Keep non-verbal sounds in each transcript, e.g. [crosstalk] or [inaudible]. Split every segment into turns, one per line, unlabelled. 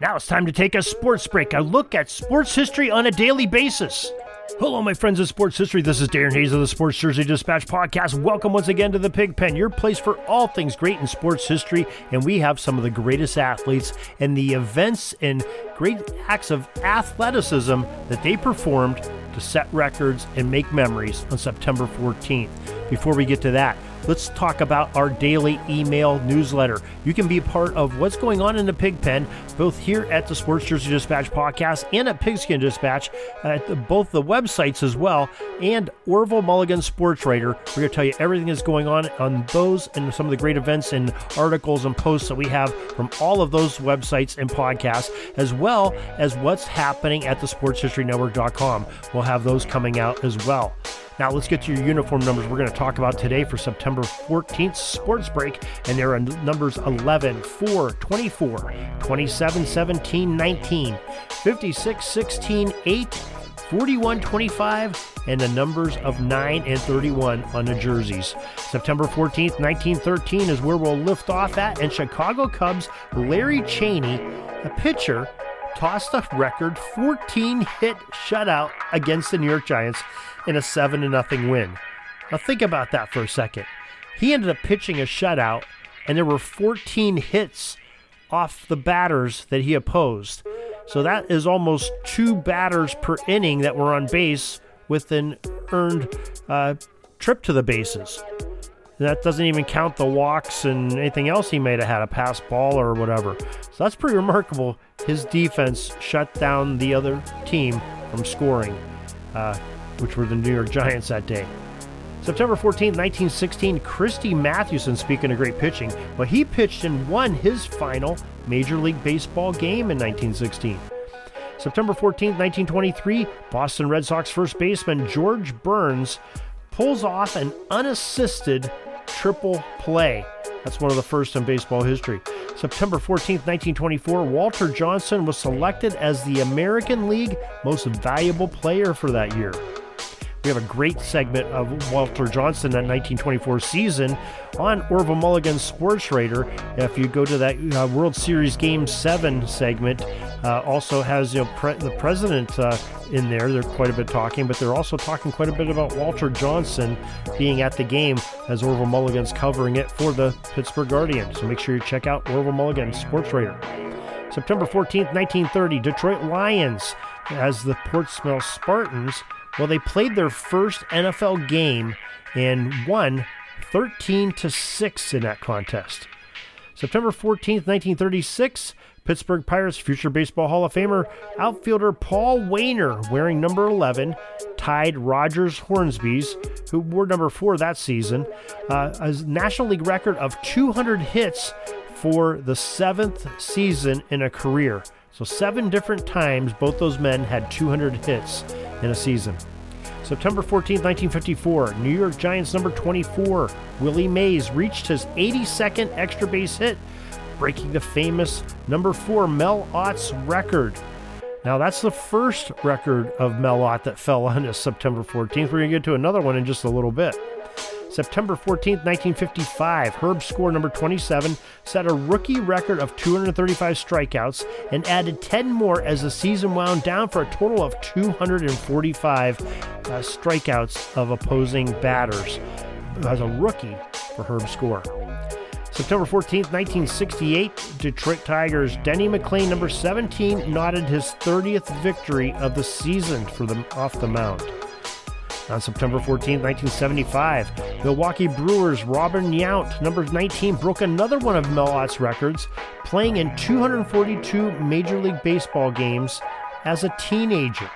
Now it's time to take a sports break, a look at sports history on a daily basis. Hello, my friends of sports history. This is Darin Hayes of the Sports Jersey Dispatch podcast. Welcome once again to the Pigpen, your place for all things great in sports history. And we have some of the greatest athletes and the events and great acts of athleticism that they performed to set records and make memories on September 14th. Before we get to that, let's talk about our daily email newsletter. You can be part of what's going on in the pig pen, both here at the Sports Jersey Dispatch podcast and at Pigskin Dispatch, at the, both the websites as well, and Orville Mulligan Sports Writer. We're going to tell you everything that's going on on those and some of the great events and articles and posts that we have from all of those websites and podcasts, as well as what's happening at the sportshistorynetwork.com. We'll have those coming out as well. Now let's get to your uniform numbers we're going to talk about today for September 14th sports break. And there are numbers 11, 4, 24, 27, 17, 19, 56, 16, 8, 41, 25, and the numbers of 9 and 31 on the jerseys. September 14th, 1913 is where we'll lift off at. And Chicago Cubs Larry Cheney, a pitcher, tossed a record 14 hit shutout against the New York Giants in a 7 0 win. Now, think about that for a second. He ended up pitching a shutout, and there were 14 hits off the batters that he opposed. So that is almost two batters per inning that were on base with an earned uh, trip to the bases. That doesn't even count the walks and anything else he may have had, a pass ball or whatever. So that's pretty remarkable. His defense shut down the other team from scoring. Uh, which were the New York Giants that day. September 14, 1916, Christy Mathewson, speaking of great pitching, well, he pitched and won his final Major League Baseball game in 1916. September 14, 1923, Boston Red Sox first baseman George Burns pulls off an unassisted triple play. That's one of the first in baseball history. September 14, 1924, Walter Johnson was selected as the American League Most Valuable Player for that year. We have a great segment of Walter Johnson that 1924 season on Orville Mulligan Sports Writer. If you go to that uh, World Series Game 7 segment, uh, also has you know, pre- the president uh, in there. They're quite a bit talking, but they're also talking quite a bit about Walter Johnson being at the game as Orville Mulligan's covering it for the Pittsburgh Guardian. So make sure you check out Orville Mulligan Sports Writer. September 14th, 1930, Detroit Lions as the Portsmouth Spartans well, they played their first NFL game and won 13 to 6 in that contest. September 14th, 1936, Pittsburgh Pirates future Baseball Hall of Famer outfielder Paul Waner, wearing number 11, tied Rogers Hornsby's, who wore number 4 that season, uh, a National League record of 200 hits for the seventh season in a career. So, seven different times both those men had 200 hits in a season. September 14, 1954, New York Giants number 24, Willie Mays reached his 82nd extra base hit, breaking the famous number 4 Mel Ott's record. Now, that's the first record of Mel Ott that fell [laughs] on this September 14th. We're going to get to another one in just a little bit. September 14, 1955, Herb Score number 27 set a rookie record of 235 strikeouts and added 10 more as the season wound down for a total of 245 uh, strikeouts of opposing batters as a rookie for Herb Score. September 14, 1968, Detroit Tigers Denny McLain, number 17, nodded his 30th victory of the season for them off the mound. On September 14, 1975, Milwaukee Brewers Robin Yount, number 19, broke another one of Mel Ott's records, playing in 242 Major League Baseball games as a teenager.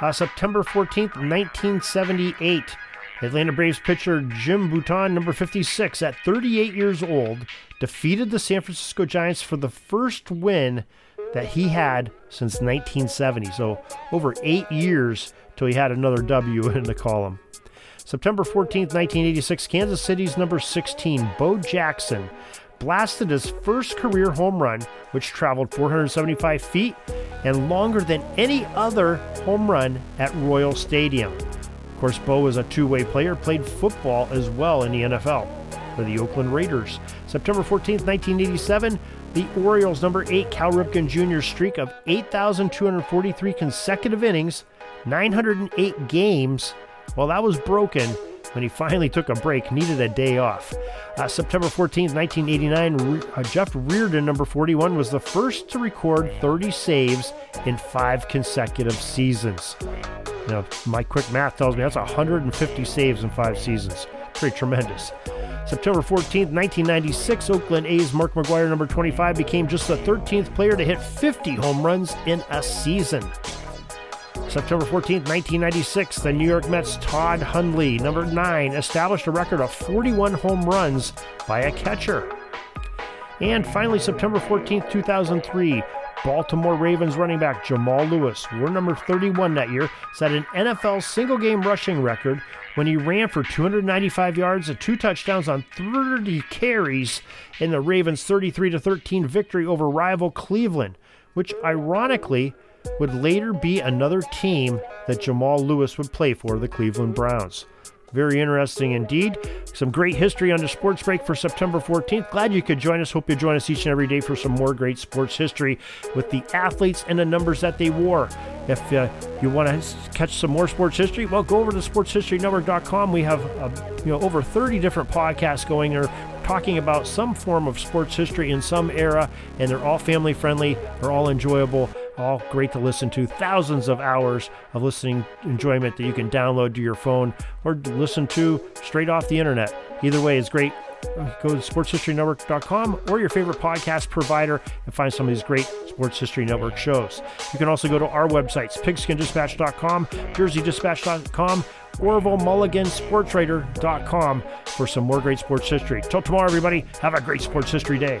Uh, September 14, 1978, Atlanta Braves pitcher Jim Bouton, number 56, at 38 years old, defeated the San Francisco Giants for the first win that he had since 1970. So, over eight years till he had another W [laughs] in the column. September 14th, 1986, Kansas City's number 16, Bo Jackson, blasted his first career home run, which traveled 475 feet and longer than any other home run at Royal Stadium. Of course, Bo was a two way player, played football as well in the NFL for the Oakland Raiders. September 14th, 1987, The Orioles' number eight, Cal Ripken Jr. streak of 8,243 consecutive innings, 908 games, well, that was broken when he finally took a break, needed a day off. Uh, September 14th, 1989, uh, Jeff Reardon, number 41, was the first to record 30 saves in five consecutive seasons. Know, my quick math tells me that's 150 saves in five seasons. Pretty tremendous. September 14th, 1996, Oakland A's Mark McGwire, number 25, became just the 13th player to hit 50 home runs in a season. September 14, 1996, the New York Mets' Todd Hundley, number 9, established a record of 41 home runs by a catcher. And finally, September 14, 2003, Baltimore Ravens running back Jamal Lewis, wore number 31 that year, set an NFL single game rushing record when he ran for 295 yards and two touchdowns on 30 carries in the Ravens' 33 13 victory over rival Cleveland, which ironically would later be another team that Jamal Lewis would play for, the Cleveland Browns. Very interesting indeed. Some great history on the sports break for September 14th. Glad you could join us. Hope you join us each and every day for some more great sports history with the athletes and the numbers that they wore. If uh, you want to catch some more sports history, well, go over to sportshistorynetwork.com. We have uh, you know over 30 different podcasts going there talking about some form of sports history in some era, and they're all family friendly. They're all enjoyable all great to listen to. Thousands of hours of listening enjoyment that you can download to your phone or listen to straight off the internet. Either way is great. Uh, go to sportshistorynetwork.com or your favorite podcast provider and find some of these great Sports History Network shows. You can also go to our websites, pigskindispatch.com, jerseydispatch.com, Mulligan for some more great sports history. Till tomorrow, everybody, have a great sports history day.